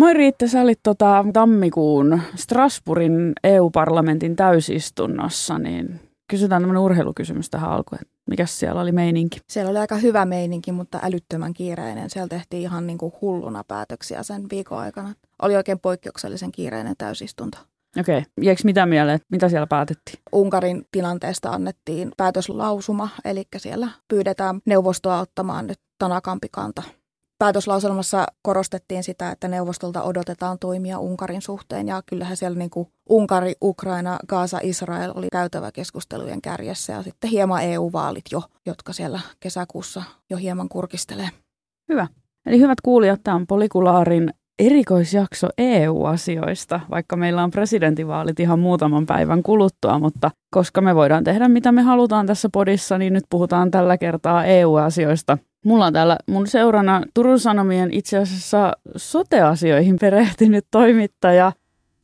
Moi Riitta, sä olit tota, tammikuun Strasbourgin EU-parlamentin täysistunnossa, niin kysytään tämmöinen urheilukysymys tähän alkuun. Mikä siellä oli meininki? Siellä oli aika hyvä meininki, mutta älyttömän kiireinen. Siellä tehtiin ihan niin kuin hulluna päätöksiä sen viikon aikana. Oli oikein poikkeuksellisen kiireinen täysistunto. Okei. Okay. Jäikö mitä mieleen? Mitä siellä päätettiin? Unkarin tilanteesta annettiin päätöslausuma, eli siellä pyydetään neuvostoa ottamaan nyt tanakampi kanta päätöslauselmassa korostettiin sitä, että neuvostolta odotetaan toimia Unkarin suhteen ja kyllähän siellä niin kuin Unkari, Ukraina, Gaasa, Israel oli käytävä keskustelujen kärjessä ja sitten hieman EU-vaalit jo, jotka siellä kesäkuussa jo hieman kurkistelee. Hyvä. Eli hyvät kuulijat, tämä on Polikulaarin erikoisjakso EU-asioista, vaikka meillä on presidentinvaalit ihan muutaman päivän kuluttua, mutta koska me voidaan tehdä mitä me halutaan tässä podissa, niin nyt puhutaan tällä kertaa EU-asioista – Mulla on täällä mun seurana Turun Sanomien itse asiassa soteasioihin perehtynyt toimittaja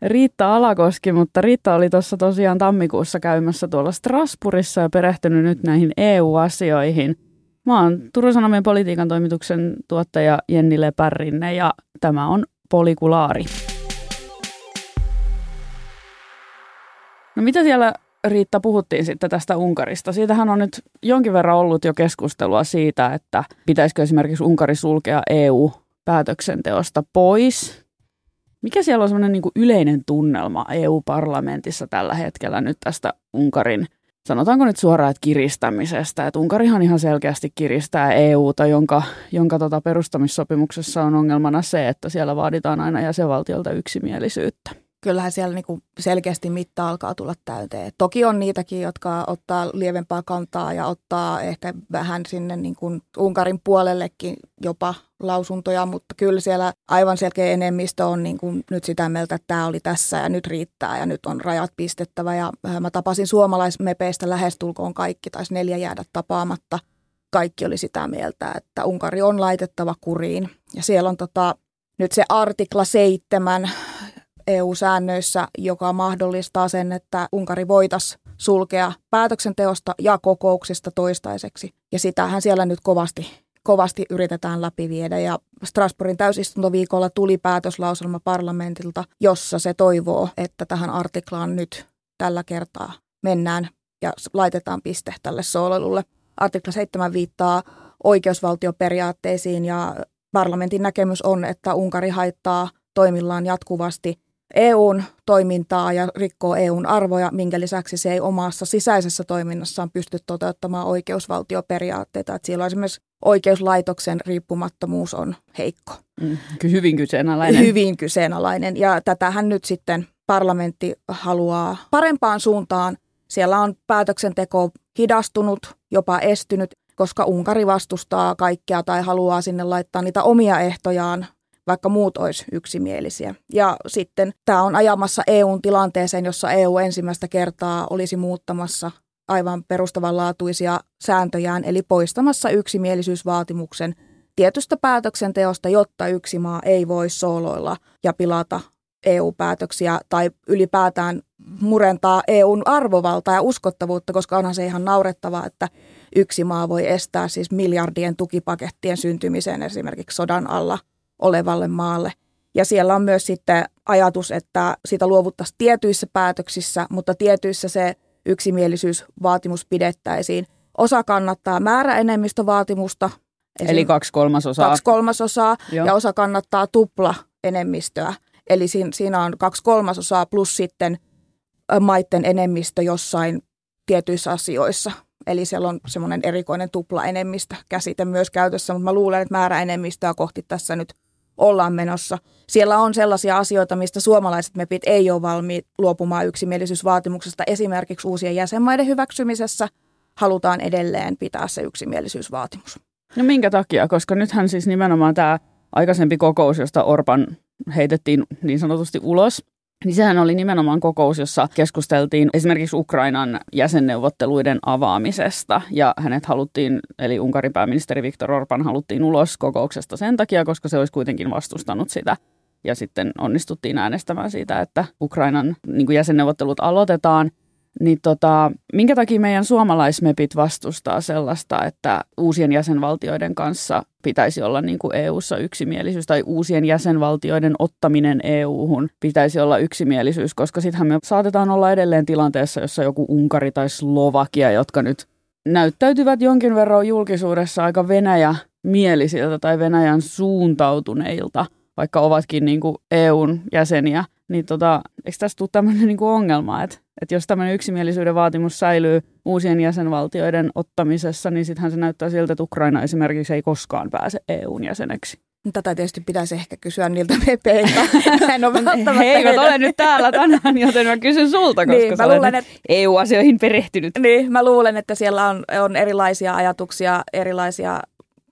Riitta Alakoski, mutta Riitta oli tuossa tosiaan tammikuussa käymässä tuolla Strasbourgissa ja perehtynyt nyt näihin EU-asioihin. Mä oon Turun Sanomien politiikan toimituksen tuottaja Jenni Lepärrinne ja tämä on Polikulaari. No mitä siellä Riitta, puhuttiin sitten tästä Unkarista. Siitähän on nyt jonkin verran ollut jo keskustelua siitä, että pitäisikö esimerkiksi Unkari sulkea EU-päätöksenteosta pois. Mikä siellä on semmoinen niin yleinen tunnelma EU-parlamentissa tällä hetkellä nyt tästä Unkarin, sanotaanko nyt suoraan, että kiristämisestä. Että Unkarihan ihan selkeästi kiristää EUta, jonka, jonka tota perustamissopimuksessa on ongelmana se, että siellä vaaditaan aina jäsenvaltiolta yksimielisyyttä kyllähän siellä niinku selkeästi mitta alkaa tulla täyteen. Toki on niitäkin, jotka ottaa lievempää kantaa ja ottaa ehkä vähän sinne niinku Unkarin puolellekin jopa lausuntoja, mutta kyllä siellä aivan selkeä enemmistö on niinku nyt sitä mieltä, että tämä oli tässä ja nyt riittää ja nyt on rajat pistettävä. Ja äh, mä tapasin suomalaismepeistä lähestulkoon kaikki, taisi neljä jäädä tapaamatta. Kaikki oli sitä mieltä, että Unkari on laitettava kuriin. Ja siellä on tota, nyt se artikla 7 EU-säännöissä, joka mahdollistaa sen, että Unkari voitaisiin sulkea päätöksenteosta ja kokouksista toistaiseksi. Ja sitähän siellä nyt kovasti, kovasti yritetään läpiviedä. Ja Strasbourgin täysistuntoviikolla tuli päätöslauselma parlamentilta, jossa se toivoo, että tähän artiklaan nyt tällä kertaa mennään ja laitetaan piste tälle sooloilulle. Artikla 7 viittaa oikeusvaltioperiaatteisiin ja parlamentin näkemys on, että Unkari haittaa toimillaan jatkuvasti EUn toimintaa ja rikkoo EUn arvoja, minkä lisäksi se ei omassa sisäisessä toiminnassaan pysty toteuttamaan oikeusvaltioperiaatteita. Että siellä on esimerkiksi oikeuslaitoksen riippumattomuus on heikko. Mm, hyvin kyseenalainen. Hyvin kyseenalainen ja tätähän nyt sitten parlamentti haluaa parempaan suuntaan. Siellä on päätöksenteko hidastunut, jopa estynyt, koska Unkari vastustaa kaikkea tai haluaa sinne laittaa niitä omia ehtojaan vaikka muut olisi yksimielisiä. Ja sitten tämä on ajamassa EUn tilanteeseen, jossa EU ensimmäistä kertaa olisi muuttamassa aivan perustavanlaatuisia sääntöjään, eli poistamassa yksimielisyysvaatimuksen tietystä päätöksenteosta, jotta yksi maa ei voi sooloilla ja pilata EU-päätöksiä tai ylipäätään murentaa EUn arvovaltaa ja uskottavuutta, koska onhan se ihan naurettavaa, että yksi maa voi estää siis miljardien tukipakettien syntymisen esimerkiksi sodan alla – olevalle maalle. Ja siellä on myös sitten ajatus, että sitä luovuttaisiin tietyissä päätöksissä, mutta tietyissä se yksimielisyysvaatimus pidettäisiin. Osa kannattaa määräenemmistövaatimusta. Eli kaksi kolmasosaa. Kaksi kolmasosaa Joo. ja osa kannattaa tupla enemmistöä. Eli siinä on kaksi kolmasosaa plus sitten maiden enemmistö jossain tietyissä asioissa. Eli siellä on semmoinen erikoinen tupla enemmistö käsite myös käytössä, mutta mä luulen, että määräenemmistöä kohti tässä nyt ollaan menossa. Siellä on sellaisia asioita, mistä suomalaiset MEPit ei ole valmiit luopumaan yksimielisyysvaatimuksesta. Esimerkiksi uusien jäsenmaiden hyväksymisessä halutaan edelleen pitää se yksimielisyysvaatimus. No minkä takia? Koska nythän siis nimenomaan tämä aikaisempi kokous, josta Orban heitettiin niin sanotusti ulos, niin sehän oli nimenomaan kokous, jossa keskusteltiin esimerkiksi Ukrainan jäsenneuvotteluiden avaamisesta. Ja hänet haluttiin, eli Unkarin pääministeri Viktor Orban haluttiin ulos kokouksesta sen takia, koska se olisi kuitenkin vastustanut sitä. Ja sitten onnistuttiin äänestämään siitä, että Ukrainan niin jäsenneuvottelut aloitetaan. Niin tota, minkä takia meidän suomalaismepit vastustaa sellaista, että uusien jäsenvaltioiden kanssa pitäisi olla niin kuin EU-ssa yksimielisyys tai uusien jäsenvaltioiden ottaminen EU-hun pitäisi olla yksimielisyys, koska sittenhän me saatetaan olla edelleen tilanteessa, jossa joku Unkari tai Slovakia, jotka nyt näyttäytyvät jonkin verran julkisuudessa aika Venäjä mielisiltä tai Venäjän suuntautuneilta, vaikka ovatkin niin kuin EUn jäseniä, niin tota, eikö tässä tule tämmöinen niin ongelma, että, että jos tämmöinen yksimielisyyden vaatimus säilyy uusien jäsenvaltioiden ottamisessa, niin sittenhän se näyttää siltä, että Ukraina esimerkiksi ei koskaan pääse EUn jäseneksi. Tätä tietysti pitäisi ehkä kysyä niiltä mepeiltä. en ole välttämättä He eivät ole nyt täällä tänään, joten mä kysyn sulta, koska niin, mä luulen, että, EU-asioihin perehtynyt. Niin, mä luulen, että siellä on, on erilaisia ajatuksia, erilaisia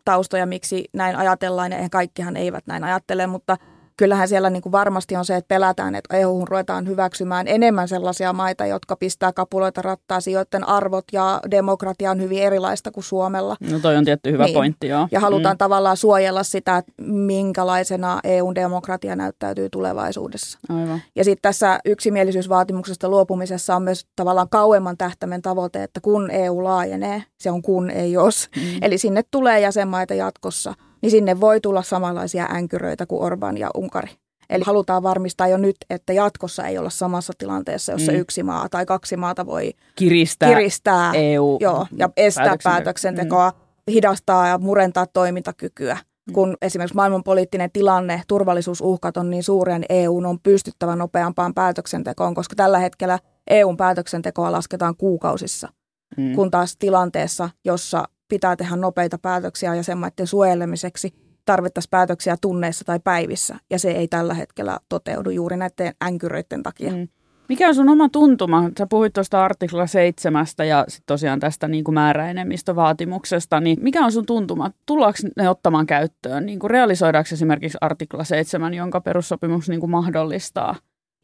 taustoja, miksi näin ajatellaan, ja kaikkihan eivät näin ajattele, mutta – kyllähän siellä niin kuin varmasti on se, että pelätään, että EU ruvetaan hyväksymään enemmän sellaisia maita, jotka pistää kapuloita rattaa, joiden arvot ja demokratia on hyvin erilaista kuin Suomella. No toi on tietty hyvä niin. pointti, joo. Ja halutaan mm. tavallaan suojella sitä, että minkälaisena EUn demokratia näyttäytyy tulevaisuudessa. Aivan. Ja sitten tässä yksimielisyysvaatimuksesta luopumisessa on myös tavallaan kauemman tähtäimen tavoite, että kun EU laajenee, se on kun ei jos. Mm. Eli sinne tulee jäsenmaita jatkossa – niin sinne voi tulla samanlaisia änkyröitä kuin Orban ja Unkari. Eli halutaan varmistaa jo nyt, että jatkossa ei olla samassa tilanteessa, jossa mm. yksi maa tai kaksi maata voi kiristää, kiristää EU joo, ja estää päätöksentekoa, päätöksentekoa mm. hidastaa ja murentaa toimintakykyä. Mm. Kun esimerkiksi maailmanpoliittinen tilanne, turvallisuusuhkat on niin suuria, niin EU on pystyttävä nopeampaan päätöksentekoon, koska tällä hetkellä EUn päätöksentekoa lasketaan kuukausissa. Mm. Kun taas tilanteessa, jossa pitää tehdä nopeita päätöksiä jäsenmaiden suojelemiseksi, tarvittaisiin päätöksiä tunneissa tai päivissä, ja se ei tällä hetkellä toteudu juuri näiden änkyröiden takia. Mm. Mikä on sun oma tuntuma? Sä puhuit tuosta artikla 7 ja sit tosiaan tästä niin kuin määräenemmistövaatimuksesta, niin mikä on sun tuntuma? Tullaanko ne ottamaan käyttöön? Niin kuin realisoidaanko esimerkiksi artikla 7, jonka perussopimus niin kuin mahdollistaa?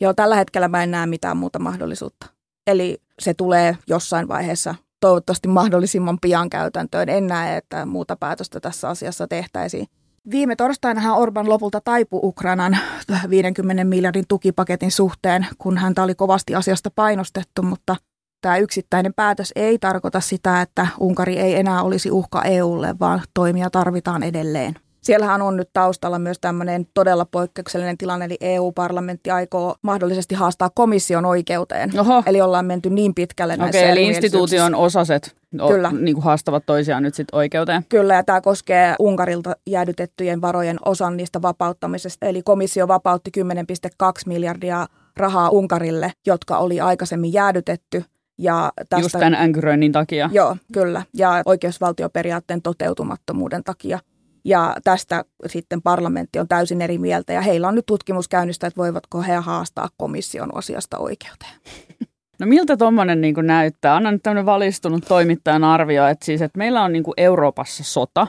Joo, tällä hetkellä mä en näe mitään muuta mahdollisuutta. Eli se tulee jossain vaiheessa toivottavasti mahdollisimman pian käytäntöön. En näe, että muuta päätöstä tässä asiassa tehtäisiin. Viime torstainahan Orban lopulta taipui Ukrainan 50 miljardin tukipaketin suhteen, kun häntä oli kovasti asiasta painostettu, mutta tämä yksittäinen päätös ei tarkoita sitä, että Unkari ei enää olisi uhka EUlle, vaan toimia tarvitaan edelleen. Siellähän on nyt taustalla myös tämmöinen todella poikkeuksellinen tilanne, eli EU-parlamentti aikoo mahdollisesti haastaa komission oikeuteen. Oho. Eli ollaan menty niin pitkälle näissä Okei, eli instituution osaset Kyllä. Niin kuin haastavat toisiaan nyt sitten oikeuteen. Kyllä, ja tämä koskee Unkarilta jäädytettyjen varojen osan niistä vapauttamisesta. Eli komissio vapautti 10,2 miljardia rahaa Unkarille, jotka oli aikaisemmin jäädytetty. Ja tästä, Just tämän änkyröinnin takia. Joo, kyllä. Ja oikeusvaltioperiaatteen toteutumattomuuden takia. Ja tästä sitten parlamentti on täysin eri mieltä ja heillä on nyt tutkimus käynnistä, että voivatko he haastaa komission asiasta oikeuteen. No miltä tuommoinen niin näyttää? Anna nyt tämmöinen valistunut toimittajan arvio, että siis että meillä on niin Euroopassa sota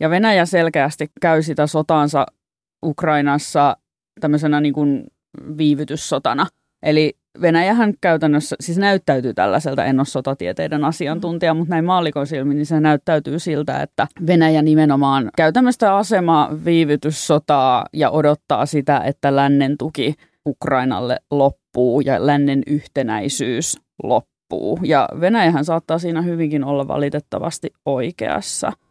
ja Venäjä selkeästi käy sitä sotaansa Ukrainassa tämmöisenä niin kuin viivytyssotana. Eli Venäjähän käytännössä siis näyttäytyy tällaiselta, en ole sotatieteiden asiantuntija, mutta näin maallikon silmin, niin se näyttäytyy siltä, että Venäjä nimenomaan käy tämmöistä asema viivytyssotaa ja odottaa sitä, että lännen tuki Ukrainalle loppuu ja lännen yhtenäisyys loppuu. Ja Venäjähän saattaa siinä hyvinkin olla valitettavasti oikeassa –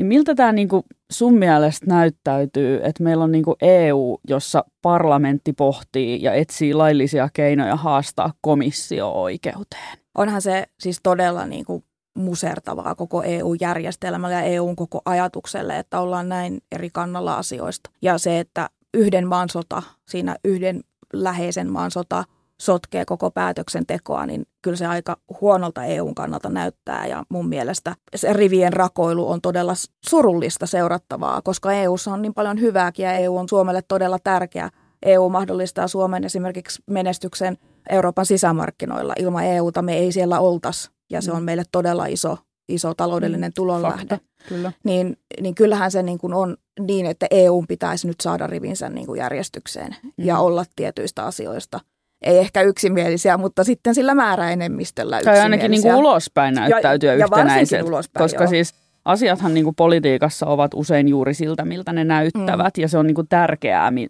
niin miltä tämä niinku sun mielestä näyttäytyy, että meillä on niinku EU, jossa parlamentti pohtii ja etsii laillisia keinoja haastaa komissio oikeuteen? Onhan se siis todella niinku musertavaa koko EU-järjestelmälle ja EUn koko ajatukselle, että ollaan näin eri kannalla asioista. Ja se, että yhden maan sota, siinä yhden läheisen maan sota sotkee koko päätöksentekoa, niin kyllä se aika huonolta EUn kannalta näyttää ja mun mielestä se rivien rakoilu on todella surullista seurattavaa, koska EUssa on niin paljon hyvääkin ja EU on Suomelle todella tärkeä. EU mahdollistaa Suomen esimerkiksi menestyksen Euroopan sisämarkkinoilla. Ilman EUta me ei siellä oltaisi ja se on mm. meille todella iso, iso taloudellinen mm, tulonlähde. kyllä. Niin, niin kyllähän se niin kuin on niin, että EU pitäisi nyt saada rivinsä niin kuin järjestykseen mm. ja olla tietyistä asioista – ei ehkä yksimielisiä, mutta sitten sillä määräenemmistöllä yksimielisiä. Tai ainakin niin kuin ulospäin näyttäytyä ja, yhtenäiseltä. Ja ulospäin, koska joo. siis asiathan niin kuin politiikassa ovat usein juuri siltä, miltä ne näyttävät, mm. ja se on niin kuin tärkeää, mi-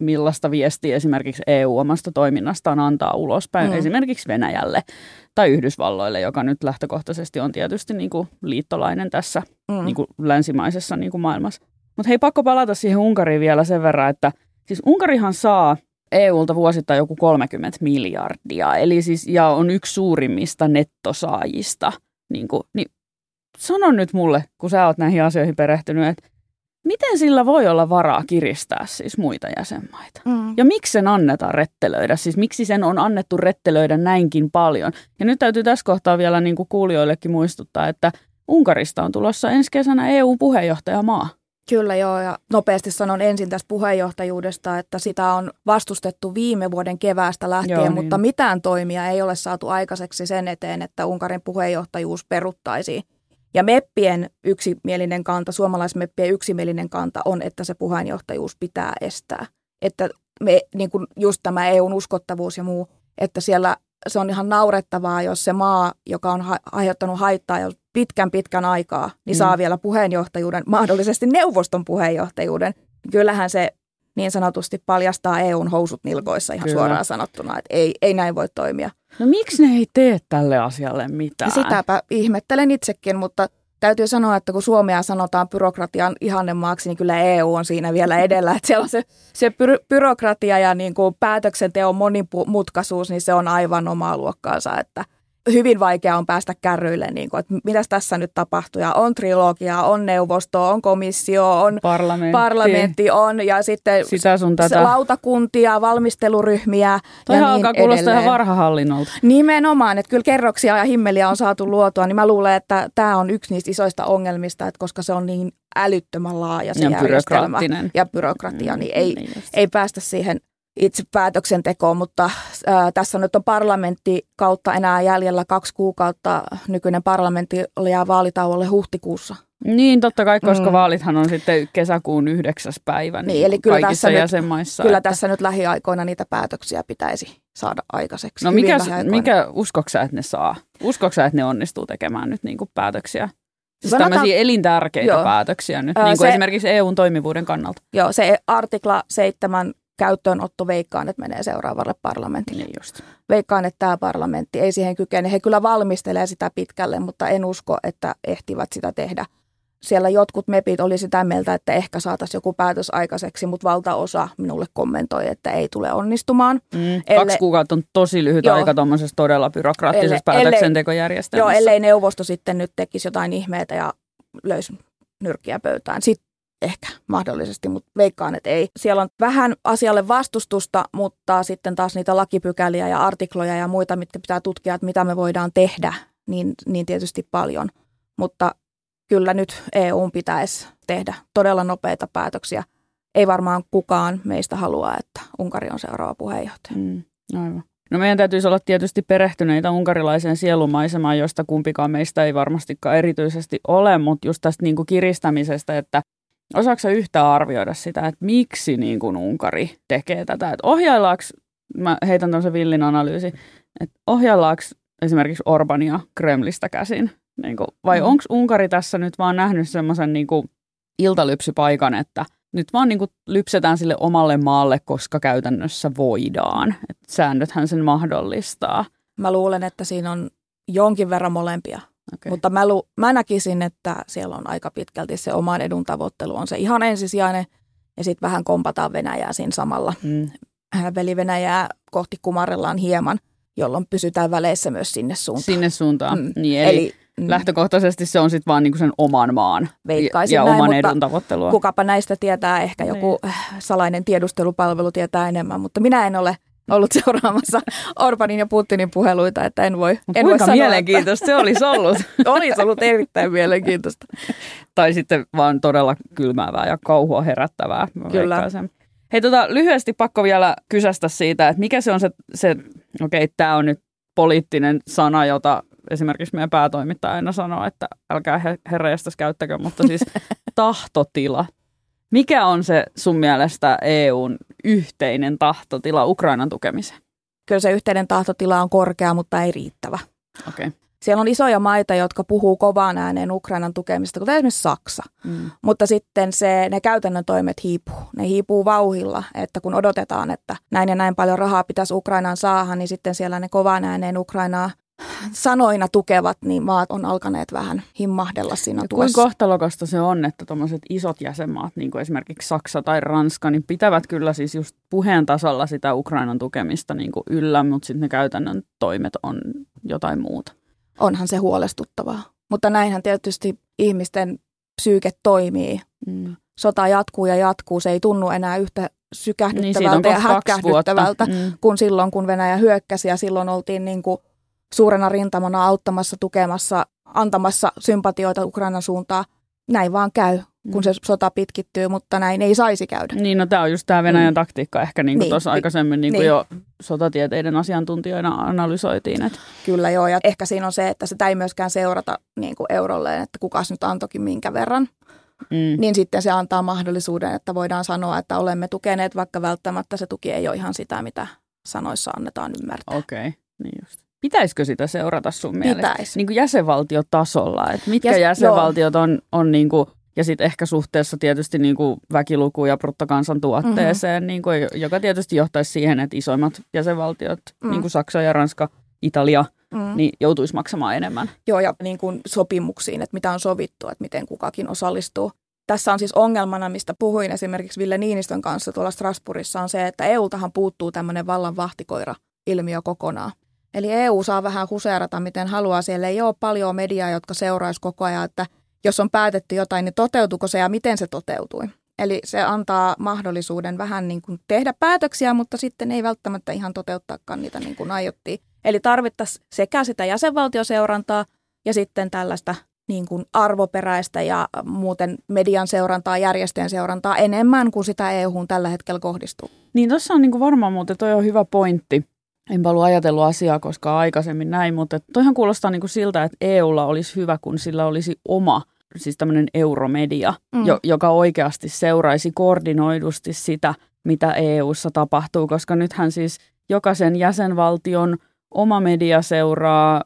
millaista viestiä esimerkiksi EU omasta toiminnastaan antaa ulospäin, mm. esimerkiksi Venäjälle tai Yhdysvalloille, joka nyt lähtökohtaisesti on tietysti niin kuin liittolainen tässä mm. niin kuin länsimaisessa niin kuin maailmassa. Mutta hei, pakko palata siihen Unkariin vielä sen verran, että siis Unkarihan saa EUlta vuosittain joku 30 miljardia, eli siis, ja on yksi suurimmista nettosaajista. Niin, kuin, niin sano nyt mulle, kun sä oot näihin asioihin perehtynyt, että miten sillä voi olla varaa kiristää siis muita jäsenmaita? Mm. Ja miksi sen annetaan rettelöidä? Siis miksi sen on annettu rettelöidä näinkin paljon? Ja nyt täytyy tässä kohtaa vielä niin kuin kuulijoillekin muistuttaa, että Unkarista on tulossa ensi kesänä EU-puheenjohtajamaa. Kyllä joo, ja nopeasti sanon ensin tästä puheenjohtajuudesta, että sitä on vastustettu viime vuoden keväästä lähtien, joo, niin. mutta mitään toimia ei ole saatu aikaiseksi sen eteen, että Unkarin puheenjohtajuus peruttaisiin. Ja meppien yksimielinen kanta, suomalaismeppien yksimielinen kanta on, että se puheenjohtajuus pitää estää. Että me, niin kuin just tämä EUn uskottavuus ja muu, että siellä se on ihan naurettavaa, jos se maa, joka on ha- aiheuttanut haittaa jo pitkän pitkän aikaa, niin mm. saa vielä puheenjohtajuuden, mahdollisesti neuvoston puheenjohtajuuden. Kyllähän se niin sanotusti paljastaa EUn housut nilkoissa ihan Kyllä. suoraan sanottuna, että ei, ei näin voi toimia. No miksi ne ei tee tälle asialle mitään? Sitäpä ihmettelen itsekin, mutta täytyy sanoa, että kun Suomea sanotaan byrokratian ihannemaaksi, niin kyllä EU on siinä vielä edellä. Että siellä on se, se by- byrokratia ja niin kuin päätöksenteon monimutkaisuus, niin se on aivan omaa luokkaansa. Että hyvin vaikea on päästä kärryille, niin kuin, että mitä tässä nyt tapahtuu. Ja on trilogia, on neuvosto, on komissio, on parlamentti, parlamentti on ja sitten Sitä sun tätä. lautakuntia, valmisteluryhmiä Toi ja niin kuulostaa ihan varhahallinnolta. Nimenomaan, että kyllä kerroksia ja himmeliä on saatu luotua, niin mä luulen, että tämä on yksi niistä isoista ongelmista, että koska se on niin älyttömän laaja se ja järjestelmä ja byrokratia, niin ei, niin ei päästä siihen – itse päätöksentekoon, mutta ää, tässä nyt on parlamentti kautta enää jäljellä kaksi kuukautta. Nykyinen parlamentti jää vaalitauolle huhtikuussa. Niin, totta kai, koska mm. vaalithan on sitten kesäkuun yhdeksäs päivä niin, niin eli kyllä tässä jäsenmaissa. Nyt, kyllä että... tässä nyt lähiaikoina niitä päätöksiä pitäisi saada aikaiseksi. No mikä, mikä uskoksa, että ne saa? Uskoksa, että ne onnistuu tekemään nyt niin kuin päätöksiä? Siis Sanotaan, tämmöisiä elintärkeitä joo, päätöksiä nyt, niin kuin se, esimerkiksi EUn toimivuuden kannalta. Joo, se artikla 7 käyttöönotto veikkaan, että menee seuraavalle parlamentille. Niin just. Veikkaan, että tämä parlamentti ei siihen kykene. He kyllä valmistelee sitä pitkälle, mutta en usko, että ehtivät sitä tehdä. Siellä jotkut mepit oli sitä mieltä, että ehkä saataisiin joku päätös aikaiseksi, mutta valtaosa minulle kommentoi, että ei tule onnistumaan. Mm, elle, kaksi kuukautta on tosi lyhyt joo, aika tuommoisessa todella byrokraattisessa elle, päätöksentekojärjestelmässä. Joo, ellei neuvosto sitten nyt tekisi jotain ihmeitä ja löysi nyrkkiä pöytään. Sitten ehkä mahdollisesti, mutta veikkaan, että ei. Siellä on vähän asialle vastustusta, mutta sitten taas niitä lakipykäliä ja artikloja ja muita, mitkä pitää tutkia, että mitä me voidaan tehdä, niin, niin tietysti paljon. Mutta kyllä nyt EU pitäisi tehdä todella nopeita päätöksiä. Ei varmaan kukaan meistä halua, että Unkari on seuraava puheenjohtaja. Mm, aivan. No meidän täytyisi olla tietysti perehtyneitä unkarilaiseen sielumaisemaan, josta kumpikaan meistä ei varmastikaan erityisesti ole, mutta just tästä niin kuin kiristämisestä, että Osaatko yhtään arvioida sitä, että miksi niin kuin Unkari tekee tätä? Että ohjaillaanko, mä heitän tämmöisen villin analyysi, että ohjaillaanko esimerkiksi Orbania Kremlistä käsin? Niin kuin, vai mm. onko Unkari tässä nyt vaan nähnyt semmoisen niin iltalypsypaikan, että nyt vaan niin kuin lypsetään sille omalle maalle, koska käytännössä voidaan. Et säännöthän sen mahdollistaa. Mä luulen, että siinä on jonkin verran molempia. Okay. Mutta mä, lu, mä näkisin, että siellä on aika pitkälti se oman edun tavoittelu on se ihan ensisijainen ja sitten vähän kompataan Venäjää siinä samalla. Mm. Veli Venäjää kohti kumarellaan hieman, jolloin pysytään väleissä myös sinne suuntaan. Sinne suuntaan, mm. niin eli, eli mm. lähtökohtaisesti se on sitten vaan niinku sen oman maan Veikkaisin ja näin, oman edun tavoittelua. Kukapa näistä tietää, ehkä joku niin. salainen tiedustelupalvelu tietää enemmän, mutta minä en ole ollut seuraamassa Orbanin ja Putinin puheluita, että en voi, en voi sanoa, mielenkiintoista että... se olisi ollut. olisi ollut erittäin mielenkiintoista. tai sitten vaan todella kylmäävää ja kauhua herättävää. Kyllä. Hei, tota, lyhyesti pakko vielä kysästä siitä, että mikä se on se, se okei, okay, tämä on nyt poliittinen sana, jota esimerkiksi meidän päätoimittaja aina sanoo, että älkää herreästäs käyttäkö, mutta siis tahtotila. Mikä on se sun mielestä EUn yhteinen tahtotila Ukrainan tukemiseen? Kyllä se yhteinen tahtotila on korkea, mutta ei riittävä. Okay. siellä on isoja maita, jotka puhuu kovaan ääneen Ukrainan tukemista, kuten esimerkiksi Saksa. Mm. Mutta sitten se, ne käytännön toimet hiipuu. Ne hiipuu vauhilla, että kun odotetaan, että näin ja näin paljon rahaa pitäisi Ukrainaan saada, niin sitten siellä ne kovaan ääneen Ukrainaa sanoina tukevat, niin maat on alkaneet vähän himmahdella siinä ja tuessa. Kuinka kohtalokasta se on, että tuommoiset isot jäsenmaat, niin kuin esimerkiksi Saksa tai Ranska, niin pitävät kyllä siis just puheen tasolla sitä Ukrainan tukemista niin kuin yllä, mutta sitten ne käytännön toimet on jotain muuta. Onhan se huolestuttavaa. Mutta näinhän tietysti ihmisten psyyke toimii. Mm. Sota jatkuu ja jatkuu. Se ei tunnu enää yhtä sykähdyttävältä niin, ja hätkähdyttävältä mm. kuin silloin, kun Venäjä hyökkäsi ja silloin oltiin niin kuin suurena rintamana auttamassa, tukemassa, antamassa sympatioita Ukrainan suuntaan. Näin vaan käy, kun mm. se sota pitkittyy, mutta näin ei saisi käydä. Niin, no tämä on just tämä Venäjän mm. taktiikka ehkä niin kuin niin, tuossa aikaisemmin niin kuin niin. jo sotatieteiden asiantuntijoina analysoitiin. Että. Kyllä joo, ja ehkä siinä on se, että sitä ei myöskään seurata niin kuin eurolleen, että kukas nyt antokin minkä verran. Mm. Niin sitten se antaa mahdollisuuden, että voidaan sanoa, että olemme tukeneet, vaikka välttämättä se tuki ei ole ihan sitä, mitä sanoissa annetaan ymmärtää. Okei, okay. niin just. Pitäisikö sitä seurata sun mielestä? Pitäisi. Niin kuin jäsenvaltiotasolla, että mitkä Jäs, jäsenvaltiot on, on niin kuin, ja sitten ehkä suhteessa tietysti niin kuin väkiluku ja bruttokansantuotteeseen, mm-hmm. niin kuin, joka tietysti johtaisi siihen, että isoimmat jäsenvaltiot, mm. niin kuin Saksa ja Ranska, Italia, mm. niin joutuisi maksamaan enemmän. Joo, ja niin kuin sopimuksiin, että mitä on sovittu, että miten kukakin osallistuu. Tässä on siis ongelmana, mistä puhuin esimerkiksi Ville Niinistön kanssa tuolla Strasbourgissa, on se, että EUltahan puuttuu tämmöinen vallan vahtikoira ilmiö kokonaan. Eli EU saa vähän huseerata, miten haluaa. Siellä ei ole paljon mediaa, jotka seuraisi koko ajan, että jos on päätetty jotain, niin toteutuuko se ja miten se toteutui. Eli se antaa mahdollisuuden vähän niin kuin tehdä päätöksiä, mutta sitten ei välttämättä ihan toteuttaakaan niitä niin kuin aiottiin. Eli tarvittaisiin sekä sitä jäsenvaltioseurantaa ja sitten tällaista niin kuin arvoperäistä ja muuten median seurantaa, järjestöjen seurantaa enemmän kuin sitä EUhun tällä hetkellä kohdistuu. Niin tuossa on niin kuin varmaan muuten toi on hyvä pointti, enpä ollut ajatellut asiaa koskaan aikaisemmin näin, mutta toihan kuulostaa niin kuin siltä, että EUlla olisi hyvä, kun sillä olisi oma, siis tämmöinen euromedia, mm. jo, joka oikeasti seuraisi koordinoidusti sitä, mitä EUssa tapahtuu, koska nythän siis jokaisen jäsenvaltion oma media seuraa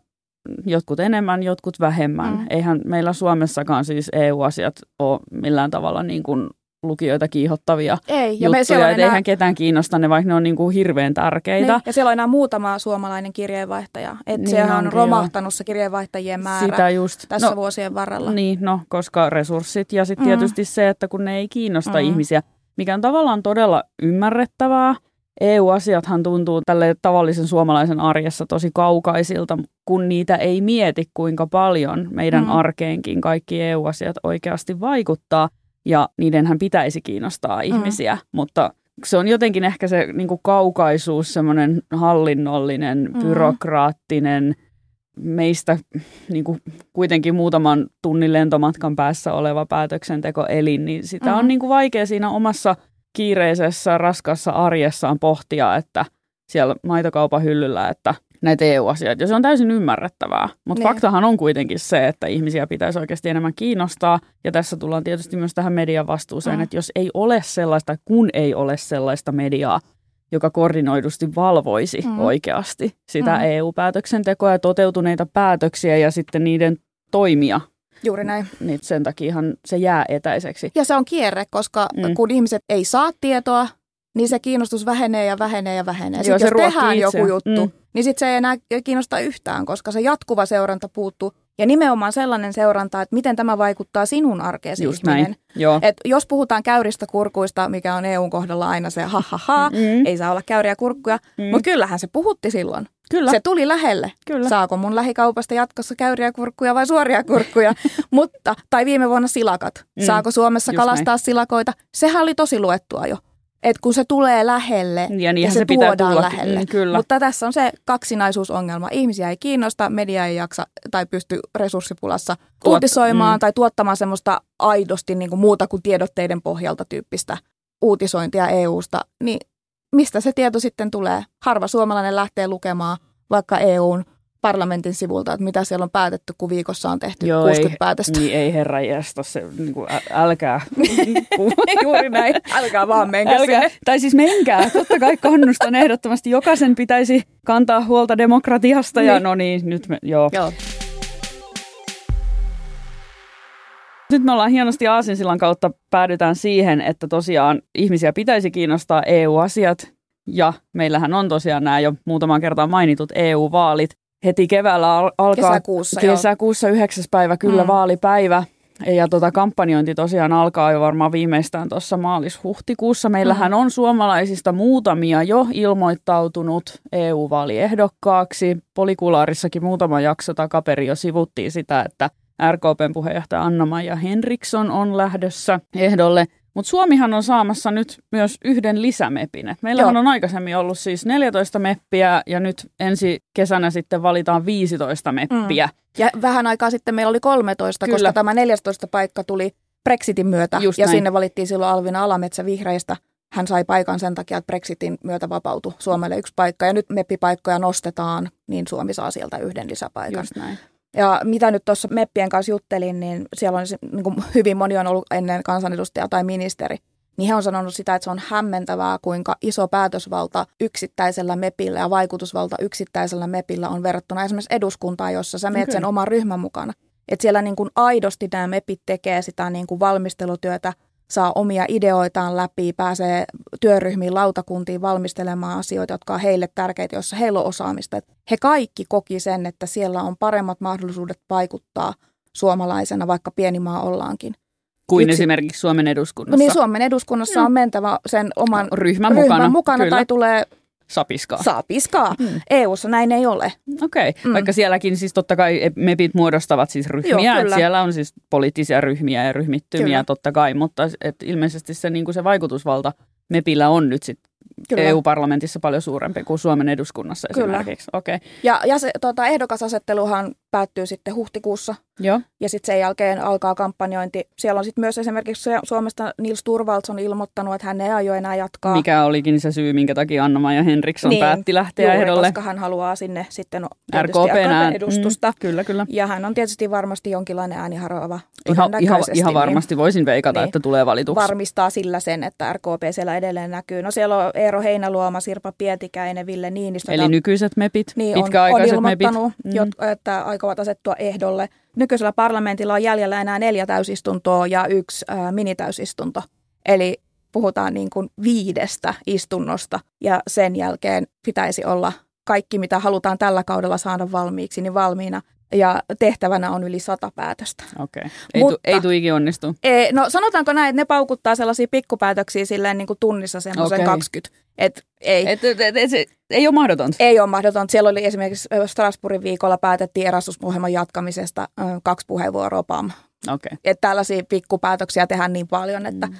jotkut enemmän, jotkut vähemmän. Mm. Eihän meillä Suomessakaan siis EU-asiat ole millään tavalla niin kuin lukijoita kiihottavia Ei, ja juttuja, me enää... eihän ketään kiinnosta ne, vaikka ne on niin kuin hirveän tärkeitä. Niin, ja siellä on enää muutama suomalainen kirjeenvaihtaja. Että niin sehän on romahtanut se kirjeenvaihtajien määrä Sitä just. tässä no, vuosien varrella. Niin, no, koska resurssit ja sitten mm. tietysti se, että kun ne ei kiinnosta mm. ihmisiä, mikä on tavallaan todella ymmärrettävää. EU-asiathan tuntuu tälle tavallisen suomalaisen arjessa tosi kaukaisilta, kun niitä ei mieti, kuinka paljon meidän mm. arkeenkin kaikki EU-asiat oikeasti vaikuttaa ja niidenhän pitäisi kiinnostaa mm. ihmisiä, mm. mutta se on jotenkin ehkä se niin kuin kaukaisuus, semmoinen hallinnollinen, mm. byrokraattinen, meistä niin kuin kuitenkin muutaman tunnin lentomatkan päässä oleva päätöksentekoelin, niin sitä mm. on niin kuin vaikea siinä omassa kiireisessä, raskassa arjessaan pohtia, että siellä maitokaupan hyllyllä, että – näitä EU-asioita. Ja se on täysin ymmärrettävää. Mutta niin. faktahan on kuitenkin se, että ihmisiä pitäisi oikeasti enemmän kiinnostaa. Ja tässä tullaan tietysti myös tähän median vastuuseen, mm. että jos ei ole sellaista, kun ei ole sellaista mediaa, joka koordinoidusti valvoisi mm. oikeasti sitä mm. EU-päätöksentekoa ja toteutuneita päätöksiä ja sitten niiden toimia. Juuri näin. Niin sen takiahan se jää etäiseksi. Ja se on kierre, koska mm. kun ihmiset ei saa tietoa, niin se kiinnostus vähenee ja vähenee ja vähenee. Joo, sitten jos tehdään itse. joku juttu, mm. Niin sitten se ei enää kiinnosta yhtään, koska se jatkuva seuranta puuttuu. Ja nimenomaan sellainen seuranta, että miten tämä vaikuttaa sinun arkeesi Just ihminen. Näin. Joo. Et jos puhutaan käyristä kurkuista, mikä on EUn kohdalla aina se ha ha ha, mm. ei saa olla käyriä kurkkuja, mm. mutta kyllähän se puhutti silloin. Kyllä. Se tuli lähelle. Kyllä. Saako mun lähikaupasta jatkossa käyriä kurkkuja vai suoria kurkkuja? Mutta, tai viime vuonna silakat. Mm. Saako Suomessa Just kalastaa näin. silakoita? Sehän oli tosi luettua jo. Että kun se tulee lähelle ja, ja se, se pitää tuodaan tulla. lähelle. Mm, kyllä. Mutta tässä on se kaksinaisuusongelma. Ihmisiä ei kiinnosta, media ei jaksa tai pysty resurssipulassa Tuot, uutisoimaan mm. tai tuottamaan semmoista aidosti niin kuin muuta kuin tiedotteiden pohjalta tyyppistä uutisointia EUsta. Niin mistä se tieto sitten tulee? Harva suomalainen lähtee lukemaan vaikka EUn parlamentin sivulta, että mitä siellä on päätetty, kun viikossa on tehty Joo, 60 ei, päätöstä. Niin ei herra jästä, se, niin kuin, äl- älkää. Niin, juuri näin, älkää vaan menkää älkää. Sinne. Tai siis menkää, totta kai kannustan ehdottomasti. Jokaisen pitäisi kantaa huolta demokratiasta ja niin. no niin, nyt me, joo. joo. Nyt me ollaan hienosti Aasinsillan kautta päädytään siihen, että tosiaan ihmisiä pitäisi kiinnostaa EU-asiat. Ja meillähän on tosiaan nämä jo muutamaan kertaan mainitut EU-vaalit. Heti keväällä al- alkaa Kesäkuussa, kesäkuussa 9. päivä kyllä mm. vaalipäivä. Ja tota, kampanjointi tosiaan alkaa jo varmaan viimeistään tuossa maalis-huhtikuussa. Meillähän mm. on suomalaisista muutamia jo ilmoittautunut EU-vaaliehdokkaaksi. Polikulaarissakin muutama jakso takaperi jo sivuttiin sitä, että RKPn puheenjohtaja Anna-Maija Henriksson on lähdössä ehdolle. Mutta Suomihan on saamassa nyt myös yhden lisämepin. Et meillähän Joo. on aikaisemmin ollut siis 14 meppiä ja nyt ensi kesänä sitten valitaan 15 meppiä. Mm. Ja vähän aikaa sitten meillä oli 13, Kyllä. koska tämä 14 paikka tuli Brexitin myötä Just ja näin. sinne valittiin silloin Alvina Alametsä vihreistä. Hän sai paikan sen takia, että Brexitin myötä vapautui Suomelle yksi paikka ja nyt meppipaikkoja nostetaan, niin Suomi saa sieltä yhden lisäpaikan. Just näin. Ja mitä nyt tuossa Meppien kanssa juttelin, niin siellä on niin kuin hyvin moni on ollut ennen kansanedustaja tai ministeri. Niin he on sanonut sitä, että se on hämmentävää, kuinka iso päätösvalta yksittäisellä MEPillä ja vaikutusvalta yksittäisellä MEPillä on verrattuna esimerkiksi eduskuntaan, jossa sä meet sen oman ryhmän mukana. Että siellä niin kuin aidosti nämä MEPit tekee sitä niin kuin valmistelutyötä – saa omia ideoitaan läpi, pääsee työryhmiin, lautakuntiin valmistelemaan asioita, jotka on heille tärkeitä, joissa heillä on osaamista. He kaikki koki sen, että siellä on paremmat mahdollisuudet vaikuttaa suomalaisena, vaikka pieni maa ollaankin. Kuin Yksi, esimerkiksi Suomen eduskunnassa. Niin Suomen eduskunnassa no. on mentävä sen oman no, ryhmän, ryhmän mukana, mukana tai tulee Sapiskaa. Sapiskaa. Mm. EU-ssa näin ei ole. Okei, okay. mm. vaikka sielläkin siis totta kai MEPit muodostavat siis ryhmiä, Joo, että siellä on siis poliittisia ryhmiä ja ryhmittymiä kyllä. totta kai, mutta et ilmeisesti se, niin kuin se vaikutusvalta MEPillä on nyt sit Kyllä. EU-parlamentissa paljon suurempi kuin Suomen eduskunnassa Kyllä. esimerkiksi. Okay. Ja, ja se tota, ehdokasasetteluhan päättyy sitten huhtikuussa. Joo. Ja sitten sen jälkeen alkaa kampanjointi. Siellä on sitten myös esimerkiksi Suomesta Nils Turvalds on ilmoittanut, että hän ei aio enää jatkaa. Mikä olikin se syy, minkä takia Anna-Maija Henriksson niin, päätti lähteä juuri, ehdolle. koska hän haluaa sinne sitten RKPn edustusta. Mm, kyllä, kyllä. Ja hän on tietysti varmasti jonkinlainen ääniharova. Ihan, ihan, ihan varmasti niin, voisin veikata, niin, että tulee valituksi. Varmistaa sillä sen, että RKP siellä edelleen näkyy. No siellä on Eero Heinäluoma, Sirpa Pietikäinen, Ville Niinistö. Eli nykyiset mepit, niin, pitkäaikaiset on, on mepit. Mm. että aikovat asettua ehdolle. Nykyisellä parlamentilla on jäljellä enää neljä täysistuntoa ja yksi ää, minitäysistunto. Eli puhutaan niin kuin viidestä istunnosta ja sen jälkeen pitäisi olla kaikki, mitä halutaan tällä kaudella saada valmiiksi, niin valmiina. Ja tehtävänä on yli sata päätöstä. Okei. Okay. Ei, Mutta, tu, ei onnistu. Ei, no sanotaanko näin, että ne paukuttaa sellaisia pikkupäätöksiä silleen niin kuin tunnissa semmoisen okay. 20. Et ei. Et, et, et, et, se, ei ole mahdotonta. Ei ole mahdotonta. Siellä oli esimerkiksi Strasbourgin viikolla päätettiin Erasmus-ohjelman jatkamisesta kaksi puheenvuoroa PAM. Okay. Että tällaisia pikkupäätöksiä tehdään niin paljon, että, mm.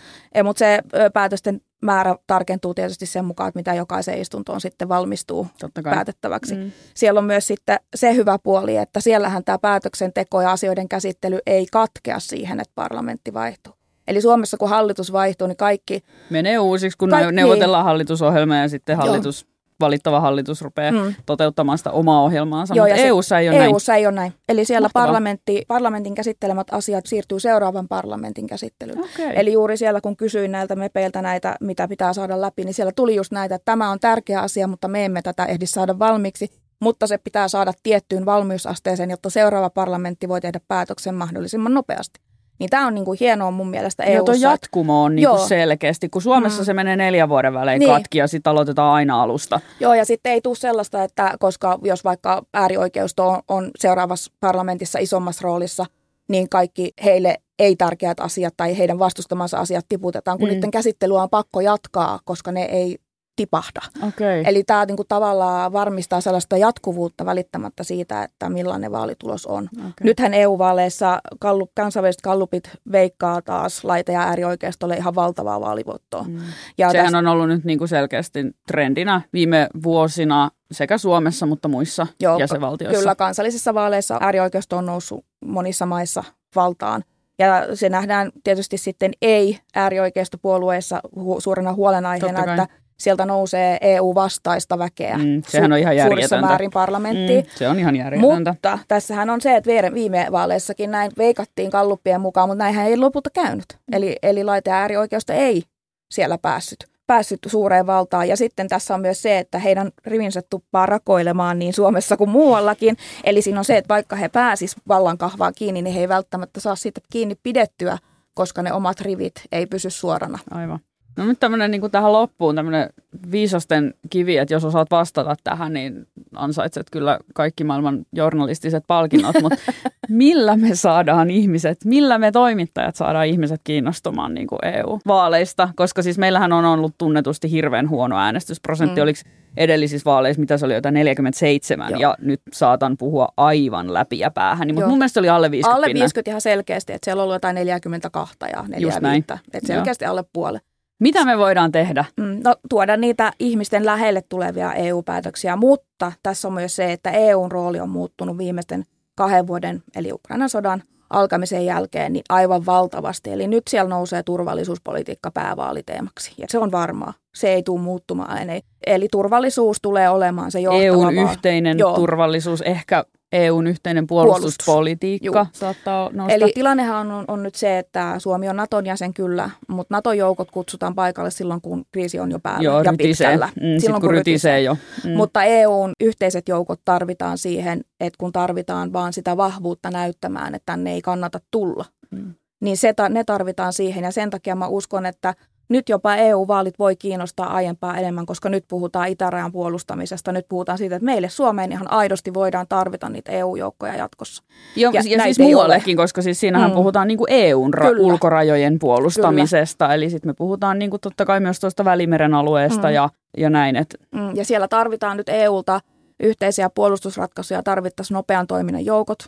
mutta se päätösten määrä tarkentuu tietysti sen mukaan, että mitä jokaiseen istuntoon sitten valmistuu päätettäväksi. Mm. Siellä on myös sitten se hyvä puoli, että siellähän tämä päätöksenteko ja asioiden käsittely ei katkea siihen, että parlamentti vaihtuu. Eli Suomessa kun hallitus vaihtuu, niin kaikki... Menee uusiksi, kun kaikki, neuvotellaan hallitusohjelma ja sitten hallitus... Joo valittava hallitus rupeaa mm. toteuttamaan sitä omaa ohjelmaansa, Joo, mutta EU-ssa ei ole EU-ssa näin. ei ole näin. Eli siellä parlamentti, parlamentin käsittelemät asiat siirtyy seuraavan parlamentin käsittelyyn. Okay. Eli juuri siellä, kun kysyin näiltä mepeiltä näitä, mitä pitää saada läpi, niin siellä tuli just näitä, että tämä on tärkeä asia, mutta me emme tätä ehdi saada valmiiksi. Mutta se pitää saada tiettyyn valmiusasteeseen, jotta seuraava parlamentti voi tehdä päätöksen mahdollisimman nopeasti. Niin tämä on niinku hienoa mun mielestä eu Tuo jatkumo on niinku selkeästi, kun Suomessa mm. se menee neljän vuoden välein niin. katki ja sitten aloitetaan aina alusta. Joo ja sitten ei tule sellaista, että koska jos vaikka äärioikeusto on, on seuraavassa parlamentissa isommassa roolissa, niin kaikki heille ei tärkeät asiat tai heidän vastustamansa asiat tiputetaan, kun mm. niiden käsittelyä on pakko jatkaa, koska ne ei tipahda. Okay. Eli tämä niinku tavallaan varmistaa sellaista jatkuvuutta välittämättä siitä, että millainen vaalitulos on. Okay. Nythän EU-vaaleissa kallup, kansainväliset kallupit veikkaa taas laita- ja äärioikeistolle ihan valtavaa vaalivoittoa. Mm. Ja Sehän tästä... on ollut nyt niinku selkeästi trendinä viime vuosina sekä Suomessa, mutta muissa Joo, jäsenvaltioissa. Kyllä, kansallisissa vaaleissa äärioikeisto on noussut monissa maissa valtaan. Ja se nähdään tietysti sitten ei-äärioikeistopuolueissa hu- suurena huolenaiheena, että sieltä nousee EU-vastaista väkeä. Mm, sehän on ihan järjetöntä. määrin parlamenttiin. Mm, se on ihan järjetöntä. Mutta tässähän on se, että viime vaaleissakin näin veikattiin kalluppien mukaan, mutta näinhän ei lopulta käynyt. Mm. Eli, eli laite- ja äärioikeusta ei siellä päässyt päässyt suureen valtaan. Ja sitten tässä on myös se, että heidän rivinsä tuppaa rakoilemaan niin Suomessa kuin muuallakin. Eli siinä on se, että vaikka he pääsis vallan kahvaan kiinni, niin he ei välttämättä saa siitä kiinni pidettyä, koska ne omat rivit ei pysy suorana. Aivan. No nyt tämmöinen niin tähän loppuun tämmöinen viisasten kivi, että jos osaat vastata tähän, niin ansaitset kyllä kaikki maailman journalistiset palkinnot, mutta millä me saadaan ihmiset, millä me toimittajat saadaan ihmiset kiinnostumaan niin kuin EU-vaaleista, koska siis meillähän on ollut tunnetusti hirveän huono äänestysprosentti, mm. oliko edellisissä vaaleissa, mitä se oli, jotain 47, Joo. ja nyt saatan puhua aivan läpi ja päähän, niin, mutta mun mielestä se oli alle 50. Alle 50 ihan selkeästi, että siellä on ollut jotain 42 ja 45, että selkeästi Joo. alle puolet. Mitä me voidaan tehdä? Mm, no, tuoda niitä ihmisten lähelle tulevia EU-päätöksiä, mutta tässä on myös se, että EUn rooli on muuttunut viimeisten kahden vuoden, eli Ukrainan sodan alkamisen jälkeen, niin aivan valtavasti. Eli nyt siellä nousee turvallisuuspolitiikka päävaaliteemaksi, ja se on varmaa. Se ei tule muuttumaan. Eli turvallisuus tulee olemaan se johtava EUn yhteinen Joo. turvallisuus, ehkä EUn yhteinen puolustuspolitiikka Puolustus. saattaa nousta. Eli tilannehan on, on nyt se, että Suomi on Naton jäsen kyllä, mutta Nato-joukot kutsutaan paikalle silloin, kun kriisi on jo päällä Joo, ja rytisee. pitkällä. Mm, silloin, sit, kun, kun rytisee jo. Mm. Mutta EUn yhteiset joukot tarvitaan siihen, että kun tarvitaan vaan sitä vahvuutta näyttämään, että tänne ei kannata tulla, mm. niin se, ne tarvitaan siihen. Ja sen takia mä uskon, että nyt jopa EU-vaalit voi kiinnostaa aiempaa enemmän, koska nyt puhutaan itärajan puolustamisesta. Nyt puhutaan siitä, että meille Suomeen ihan aidosti voidaan tarvita niitä EU-joukkoja jatkossa. Joo, ja, ja siis muuallekin, koska siis siinähän mm. puhutaan niin kuin EUn ra- ulkorajojen puolustamisesta. Kyllä. Eli sitten me puhutaan niin kuin totta kai myös tuosta Välimeren alueesta mm. ja, ja näin. Et. Mm. Ja siellä tarvitaan nyt EUlta yhteisiä puolustusratkaisuja, tarvittaisiin nopean toiminnan joukot,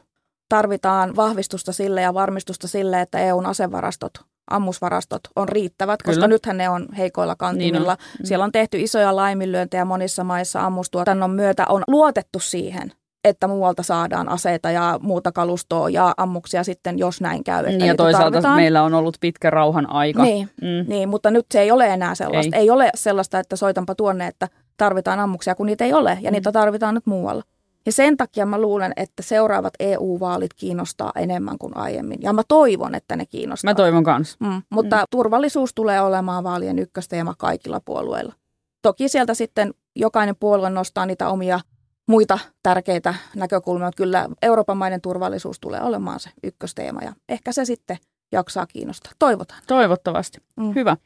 tarvitaan vahvistusta sille ja varmistusta sille, että EUn asevarastot ammusvarastot on riittävät, koska Kyllä. nythän ne on heikoilla kantimilla. Niin on. Siellä on tehty isoja laiminlyöntejä monissa maissa ammustuotannon myötä. On luotettu siihen, että muualta saadaan aseita ja muuta kalustoa ja ammuksia sitten, jos näin käy. Että ja toisaalta tarvitaan. meillä on ollut pitkä rauhan aika. Niin, mm. niin, mutta nyt se ei ole enää sellaista. Ei. ei ole sellaista, että soitanpa tuonne, että tarvitaan ammuksia, kun niitä ei ole ja mm. niitä tarvitaan nyt muualla. Ja sen takia mä luulen, että seuraavat EU-vaalit kiinnostaa enemmän kuin aiemmin. Ja mä toivon, että ne kiinnostaa. Mä toivon kanssa. Mm, mutta mm. turvallisuus tulee olemaan vaalien ykkösteema kaikilla puolueilla. Toki sieltä sitten jokainen puolue nostaa niitä omia muita tärkeitä näkökulmia, mutta kyllä Euroopan maiden turvallisuus tulee olemaan se ykkösteema ja ehkä se sitten jaksaa kiinnostaa. Toivotaan. Toivottavasti. Mm. Hyvä.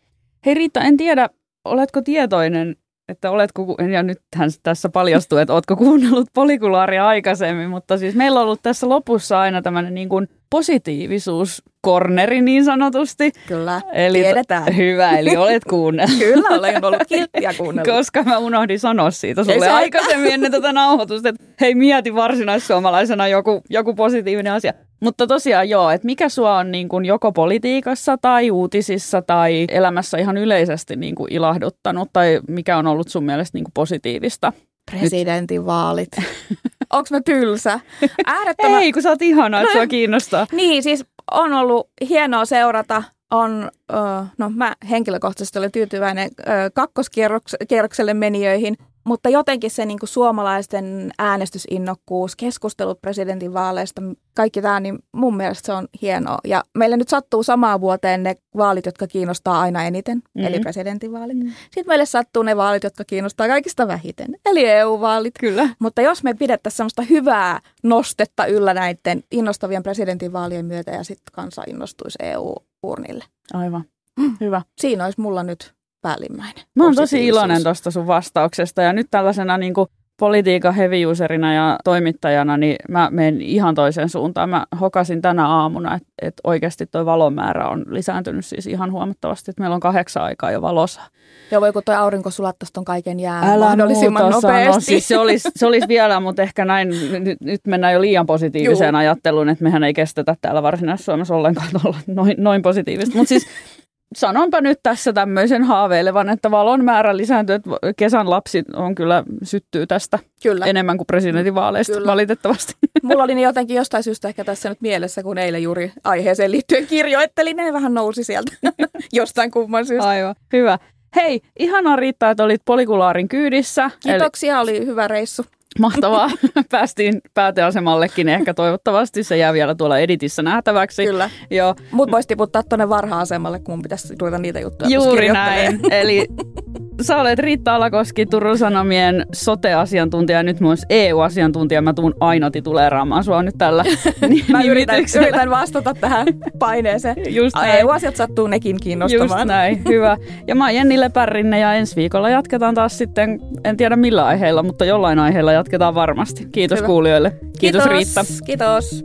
Hei Riitta, en tiedä, oletko tietoinen että oletko, ja nyt tässä paljastuu, että oletko kuunnellut polikulaaria aikaisemmin, mutta siis meillä on ollut tässä lopussa aina tämmöinen niin kuin positiivisuuskorneri niin sanotusti. Kyllä, eli tiedetään. Hyvä, eli olet kuunnellut. Kyllä, olen ollut kilttiä kuunnellut. Koska mä unohdin sanoa siitä sulle aikaisemmin ennen tätä nauhoitusta, että hei mieti varsinaissuomalaisena joku, joku positiivinen asia. Mutta tosiaan joo, että mikä sua on niin kuin joko politiikassa tai uutisissa tai elämässä ihan yleisesti niin kuin ilahduttanut tai mikä on ollut sun mielestä niin kuin positiivista? Presidentinvaalit. Onko mä tylsä? Äärettömän... Ei, kun sä oot ihana, että no, sua kiinnostaa. Niin, siis on ollut hienoa seurata. On, no mä henkilökohtaisesti olen tyytyväinen kakkoskierrokselle menijöihin. Mutta jotenkin se niin kuin suomalaisten äänestysinnokkuus, keskustelut presidentinvaaleista, kaikki tämä, niin mun mielestä se on hienoa. Ja meille nyt sattuu samaan vuoteen ne vaalit, jotka kiinnostaa aina eniten, mm-hmm. eli presidentinvaalit. Mm-hmm. Sitten meille sattuu ne vaalit, jotka kiinnostaa kaikista vähiten, eli EU-vaalit. Kyllä. Mutta jos me pidettäisiin sellaista hyvää nostetta yllä näiden innostavien presidentinvaalien myötä ja sitten kansa innostuisi EU-urnille. Aivan. Mm. Hyvä. Siinä olisi mulla nyt päällimmäinen. Mä oon tosi iloinen tuosta sun vastauksesta ja nyt tällaisena niin kuin politiikan heavy ja toimittajana, niin mä menen ihan toiseen suuntaan. Mä hokasin tänä aamuna, että, että oikeasti tuo valon määrä on lisääntynyt siis ihan huomattavasti, että meillä on kahdeksan aikaa jo valossa. Joo, voi kun tuo aurinko sulattaisi ton kaiken jää Älä mahdollisimman nopeasti. No, siis se olisi, se olisi vielä, mutta ehkä näin, nyt, nyt mennään jo liian positiiviseen Juu. ajatteluun, että mehän ei kestetä täällä Varsinais-Suomessa ollenkaan olla noin, noin positiivista. Mutta siis sanonpa nyt tässä tämmöisen haaveilevan, että valon määrä lisääntyy, että kesän lapsi on kyllä syttyy tästä kyllä. enemmän kuin presidentinvaaleista kyllä. valitettavasti. Mulla oli ne jotenkin jostain syystä ehkä tässä nyt mielessä, kun eilen juuri aiheeseen liittyen kirjoittelin, ne vähän nousi sieltä jostain kumman syystä. Aivan, hyvä. Hei, ihanaa riittää, että olit polikulaarin kyydissä. Kiitoksia, eli... oli hyvä reissu. Mahtavaa. Päästiin pääteasemallekin ehkä toivottavasti. Se jää vielä tuolla editissä nähtäväksi. Kyllä. Joo. Mut voisi tiputtaa tuonne varha-asemalle, kun mun pitäisi ruveta niitä juttuja Juuri näin. Eli sä olet Riitta Alakoski, Turun Sanomien sote-asiantuntija ja nyt myös EU-asiantuntija. Mä tuun aina tituleeraamaan sua nyt tällä Mä yritän, yritän vastata tähän paineeseen. Just näin. EU-asiat sattuu nekin kiinnostamaan. Just näin, hyvä. Ja mä oon Jenni Lepärrinne ja ensi viikolla jatketaan taas sitten, en tiedä millä aiheella, mutta jollain aiheella jatketaan varmasti. Kiitos Hyvä. kuulijoille. Kiitos, Kiitos Riitta. Kiitos.